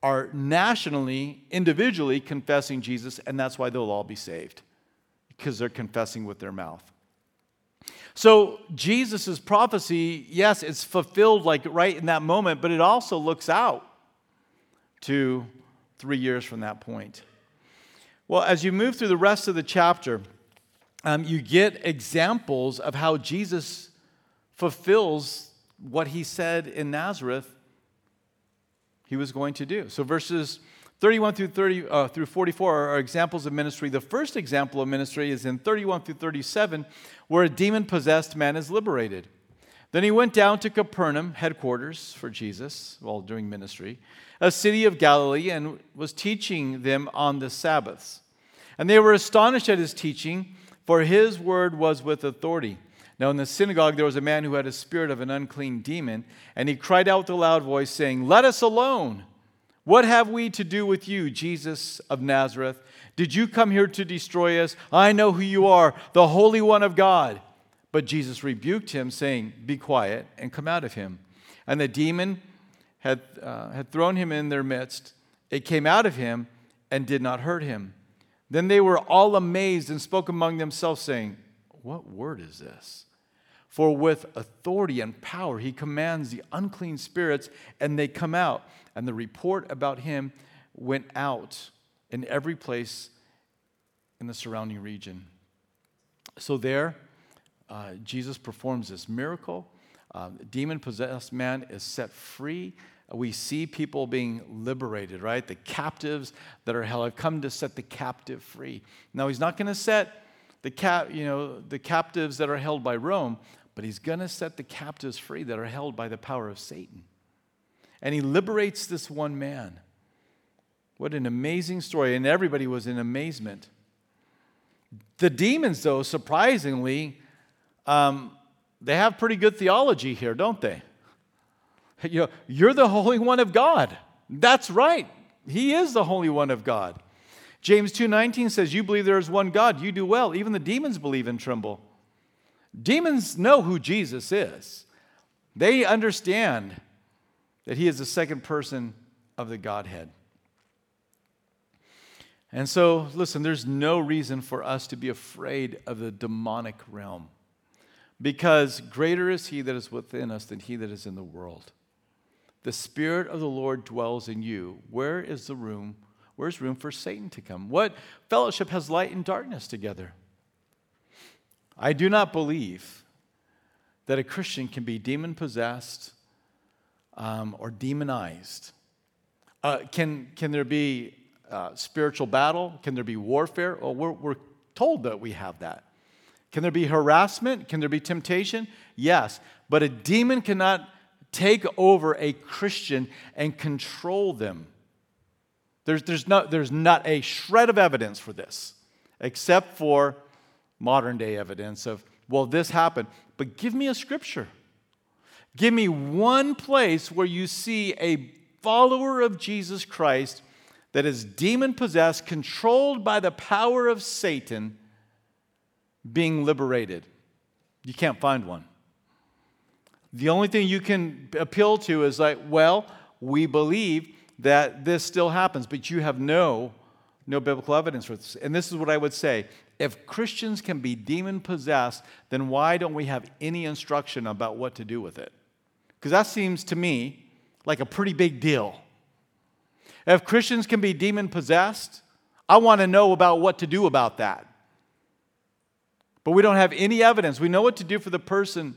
are nationally, individually confessing Jesus, and that's why they'll all be saved, because they're confessing with their mouth. So, Jesus' prophecy, yes, it's fulfilled like right in that moment, but it also looks out to three years from that point. Well, as you move through the rest of the chapter, um, you get examples of how Jesus fulfills what he said in Nazareth he was going to do. So verses 31 through 30 uh, through 44 are examples of ministry. The first example of ministry is in 31 through 37, where a demon possessed man is liberated. Then he went down to Capernaum, headquarters for Jesus while doing ministry, a city of Galilee, and was teaching them on the Sabbaths. And they were astonished at his teaching, for his word was with authority. Now, in the synagogue, there was a man who had a spirit of an unclean demon, and he cried out with a loud voice, saying, Let us alone. What have we to do with you, Jesus of Nazareth? Did you come here to destroy us? I know who you are, the Holy One of God. But Jesus rebuked him, saying, Be quiet and come out of him. And the demon had, uh, had thrown him in their midst. It came out of him and did not hurt him. Then they were all amazed and spoke among themselves, saying, What word is this? For with authority and power he commands the unclean spirits, and they come out. And the report about him went out in every place in the surrounding region. So there, uh, Jesus performs this miracle. Uh, demon possessed man is set free. We see people being liberated, right? The captives that are held. I've come to set the captive free. Now, he's not going to set the, cap, you know, the captives that are held by Rome, but he's going to set the captives free that are held by the power of Satan. And he liberates this one man. What an amazing story. And everybody was in amazement. The demons, though, surprisingly, um, they have pretty good theology here, don't they? You know, you're the Holy One of God. That's right. He is the Holy One of God. James 2:19 says, "You believe there is one God, you do well. Even the demons believe and tremble." Demons know who Jesus is, they understand that he is the second person of the Godhead. And so, listen, there's no reason for us to be afraid of the demonic realm because greater is he that is within us than he that is in the world. The Spirit of the Lord dwells in you. Where is the room? Where's room for Satan to come? What fellowship has light and darkness together? I do not believe that a Christian can be demon possessed um, or demonized. Uh, can, can there be uh, spiritual battle? Can there be warfare? Well, we're, we're told that we have that. Can there be harassment? Can there be temptation? Yes. But a demon cannot take over a Christian and control them. There's, there's, not, there's not a shred of evidence for this, except for modern day evidence of, well, this happened. But give me a scripture. Give me one place where you see a follower of Jesus Christ that is demon possessed, controlled by the power of Satan, being liberated. You can't find one. The only thing you can appeal to is like, well, we believe that this still happens, but you have no no biblical evidence for this. And this is what I would say if Christians can be demon possessed, then why don't we have any instruction about what to do with it? Because that seems to me like a pretty big deal. If Christians can be demon possessed, I want to know about what to do about that. But we don't have any evidence. We know what to do for the person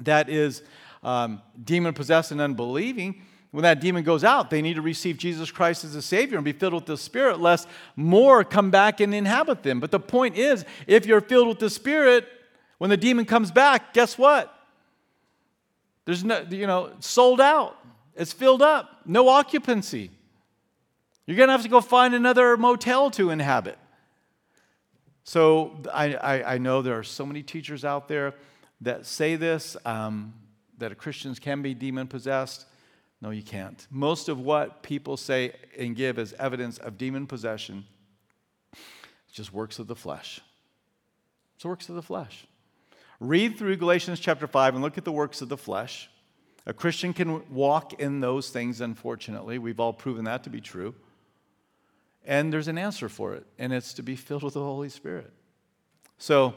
that is um, demon possessed and unbelieving when that demon goes out, they need to receive Jesus Christ as a Savior and be filled with the Spirit, lest more come back and inhabit them. But the point is, if you're filled with the Spirit, when the demon comes back, guess what? There's no, you know, sold out. It's filled up, no occupancy. You're going to have to go find another motel to inhabit. So I, I, I know there are so many teachers out there that say this um, that Christians can be demon possessed. No, you can't. Most of what people say and give as evidence of demon possession is just works of the flesh. It's works of the flesh. Read through Galatians chapter 5 and look at the works of the flesh. A Christian can walk in those things, unfortunately. We've all proven that to be true. And there's an answer for it, and it's to be filled with the Holy Spirit. So,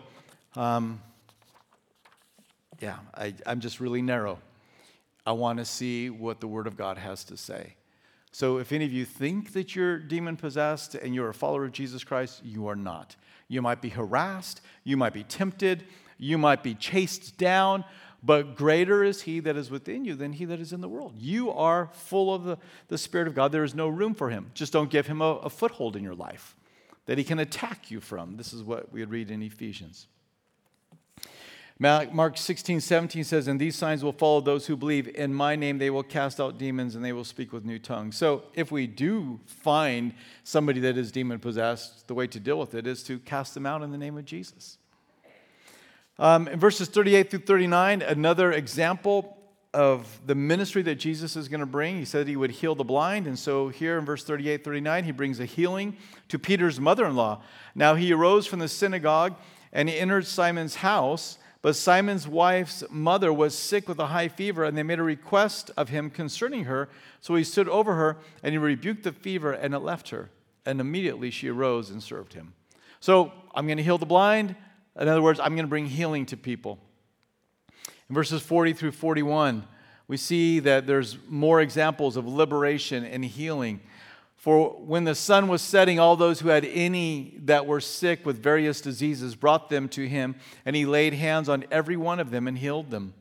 um, yeah, I, I'm just really narrow. I want to see what the Word of God has to say. So, if any of you think that you're demon possessed and you're a follower of Jesus Christ, you are not. You might be harassed, you might be tempted, you might be chased down, but greater is he that is within you than he that is in the world. You are full of the, the Spirit of God. There is no room for him. Just don't give him a, a foothold in your life that he can attack you from. This is what we read in Ephesians. Mark 16, 17 says, And these signs will follow those who believe. In my name they will cast out demons and they will speak with new tongues. So if we do find somebody that is demon possessed, the way to deal with it is to cast them out in the name of Jesus. Um, in verses 38 through 39, another example of the ministry that Jesus is going to bring. He said he would heal the blind. And so here in verse 38 39, he brings a healing to Peter's mother in law. Now he arose from the synagogue and he entered Simon's house. But Simon's wife's mother was sick with a high fever, and they made a request of him concerning her. So he stood over her and he rebuked the fever, and it left her. And immediately she arose and served him. So I'm going to heal the blind. In other words, I'm going to bring healing to people. In verses 40 through 41, we see that there's more examples of liberation and healing. For when the sun was setting, all those who had any that were sick with various diseases brought them to him, and he laid hands on every one of them and healed them.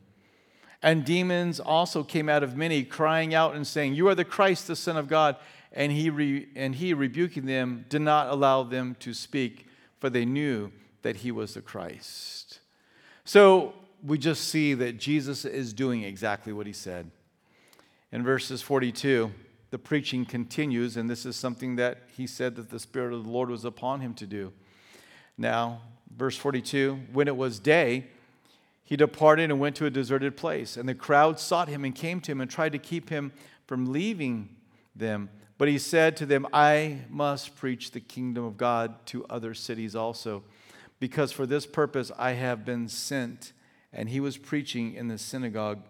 And demons also came out of many, crying out and saying, You are the Christ, the Son of God. And he, re- and he rebuking them, did not allow them to speak, for they knew that he was the Christ. So we just see that Jesus is doing exactly what he said. In verses 42, the preaching continues, and this is something that he said that the Spirit of the Lord was upon him to do. Now, verse 42 when it was day, he departed and went to a deserted place, and the crowd sought him and came to him and tried to keep him from leaving them. But he said to them, I must preach the kingdom of God to other cities also because for this purpose I have been sent. And he was preaching in the synagogue,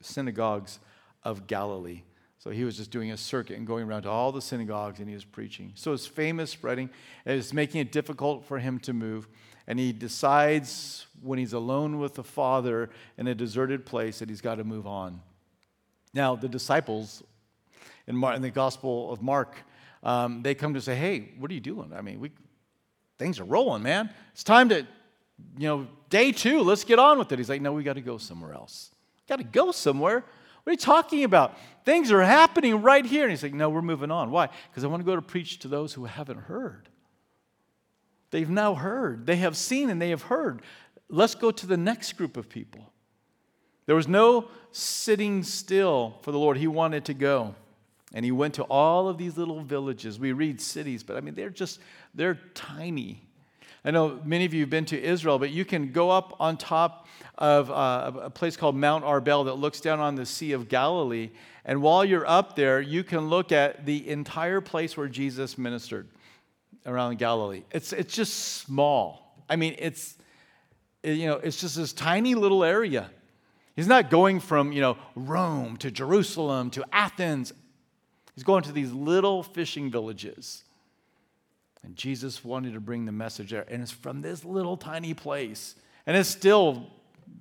synagogues of Galilee. So he was just doing a circuit and going around to all the synagogues and he was preaching. So his fame is spreading. and It's making it difficult for him to move. And he decides when he's alone with the Father in a deserted place that he's got to move on. Now, the disciples in, Mar- in the Gospel of Mark, um, they come to say, Hey, what are you doing? I mean, we, things are rolling, man. It's time to, you know, day two, let's get on with it. He's like, no, we got to go somewhere else. Got to go somewhere. What are you talking about? Things are happening right here. And he's like, no, we're moving on. Why? Because I want to go to preach to those who haven't heard. They've now heard, they have seen, and they have heard. Let's go to the next group of people. There was no sitting still for the Lord. He wanted to go. And he went to all of these little villages. We read cities, but I mean, they're just, they're tiny. I know many of you have been to Israel, but you can go up on top of uh, a place called Mount Arbel that looks down on the Sea of Galilee. And while you're up there, you can look at the entire place where Jesus ministered around Galilee. It's, it's just small. I mean, it's, you know, it's just this tiny little area. He's not going from, you know, Rome to Jerusalem to Athens. He's going to these little fishing villages. And Jesus wanted to bring the message there. And it's from this little tiny place, and it's still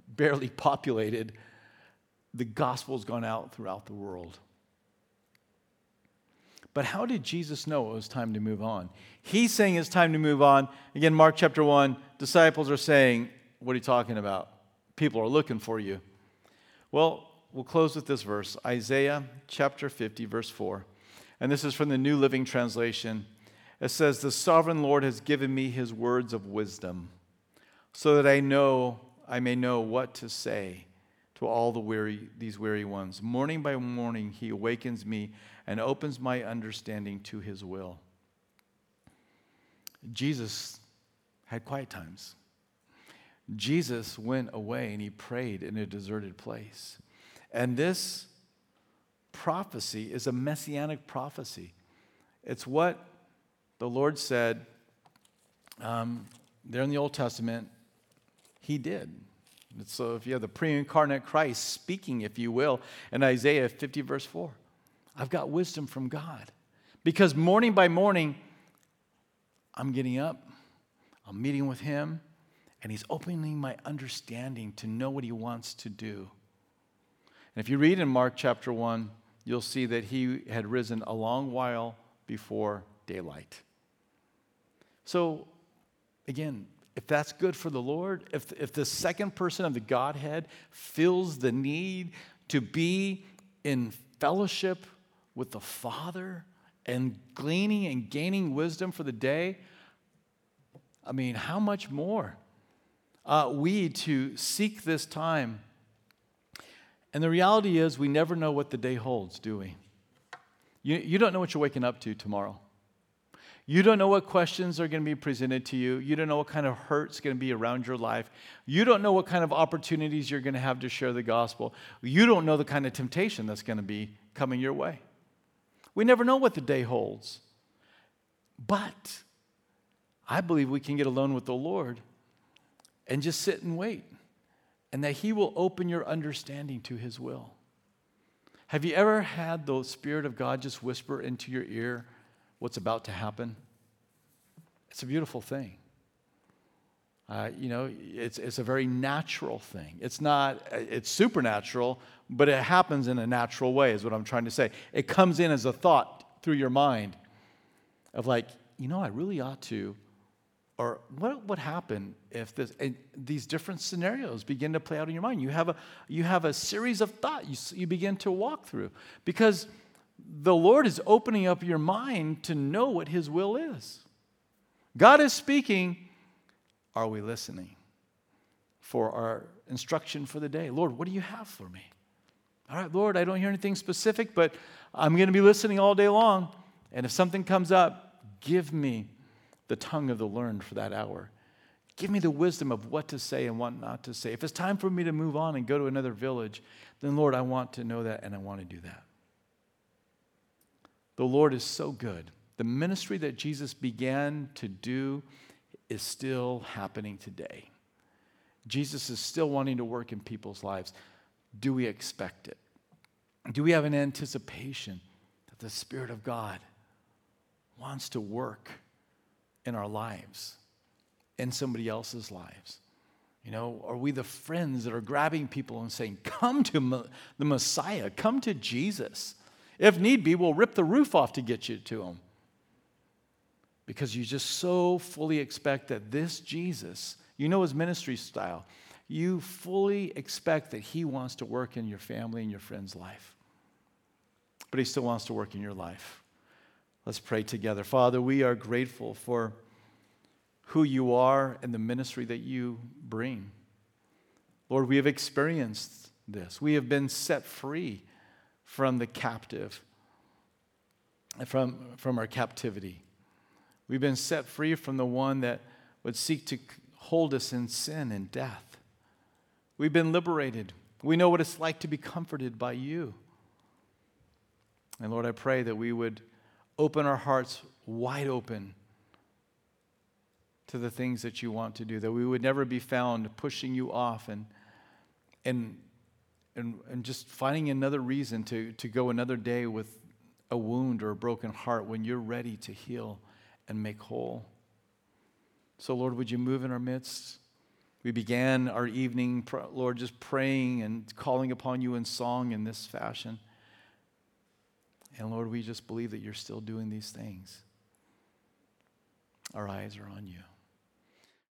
barely populated. The gospel's gone out throughout the world. But how did Jesus know it was time to move on? He's saying it's time to move on. Again, Mark chapter 1, disciples are saying, What are you talking about? People are looking for you. Well, we'll close with this verse Isaiah chapter 50, verse 4. And this is from the New Living Translation. It says, The sovereign Lord has given me his words of wisdom, so that I know, I may know what to say to all the weary, these weary ones. Morning by morning, he awakens me and opens my understanding to his will. Jesus had quiet times. Jesus went away and he prayed in a deserted place. And this prophecy is a messianic prophecy. It's what the Lord said um, there in the Old Testament, he did. So if you have the pre incarnate Christ speaking, if you will, in Isaiah 50, verse 4, I've got wisdom from God. Because morning by morning, I'm getting up, I'm meeting with him, and he's opening my understanding to know what he wants to do. And if you read in Mark chapter 1, you'll see that he had risen a long while before daylight. So, again, if that's good for the Lord, if, if the second person of the Godhead feels the need to be in fellowship with the Father and gleaning and gaining wisdom for the day, I mean, how much more uh, we to seek this time? And the reality is, we never know what the day holds, do we? You, you don't know what you're waking up to tomorrow. You don't know what questions are going to be presented to you. You don't know what kind of hurt's going to be around your life. You don't know what kind of opportunities you're going to have to share the gospel. You don't know the kind of temptation that's going to be coming your way. We never know what the day holds. But I believe we can get alone with the Lord and just sit and wait, and that He will open your understanding to His will. Have you ever had the Spirit of God just whisper into your ear what's about to happen? It's a beautiful thing. Uh, you know, it's, it's a very natural thing. It's not, it's supernatural, but it happens in a natural way, is what I'm trying to say. It comes in as a thought through your mind of like, you know, I really ought to, or what would happen if this, these different scenarios begin to play out in your mind? You have a, you have a series of thoughts you, you begin to walk through because the Lord is opening up your mind to know what His will is. God is speaking. Are we listening for our instruction for the day? Lord, what do you have for me? All right, Lord, I don't hear anything specific, but I'm going to be listening all day long. And if something comes up, give me the tongue of the learned for that hour. Give me the wisdom of what to say and what not to say. If it's time for me to move on and go to another village, then Lord, I want to know that and I want to do that. The Lord is so good. The ministry that Jesus began to do is still happening today. Jesus is still wanting to work in people's lives. Do we expect it? Do we have an anticipation that the Spirit of God wants to work in our lives, in somebody else's lives? You know, are we the friends that are grabbing people and saying, Come to the Messiah, come to Jesus? If need be, we'll rip the roof off to get you to him. Because you just so fully expect that this Jesus, you know his ministry style, you fully expect that he wants to work in your family and your friend's life. But he still wants to work in your life. Let's pray together. Father, we are grateful for who you are and the ministry that you bring. Lord, we have experienced this. We have been set free from the captive, from, from our captivity. We've been set free from the one that would seek to hold us in sin and death. We've been liberated. We know what it's like to be comforted by you. And Lord, I pray that we would open our hearts wide open to the things that you want to do, that we would never be found pushing you off and, and and, and just finding another reason to, to go another day with a wound or a broken heart when you're ready to heal and make whole. So, Lord, would you move in our midst? We began our evening, Lord, just praying and calling upon you in song in this fashion. And Lord, we just believe that you're still doing these things. Our eyes are on you.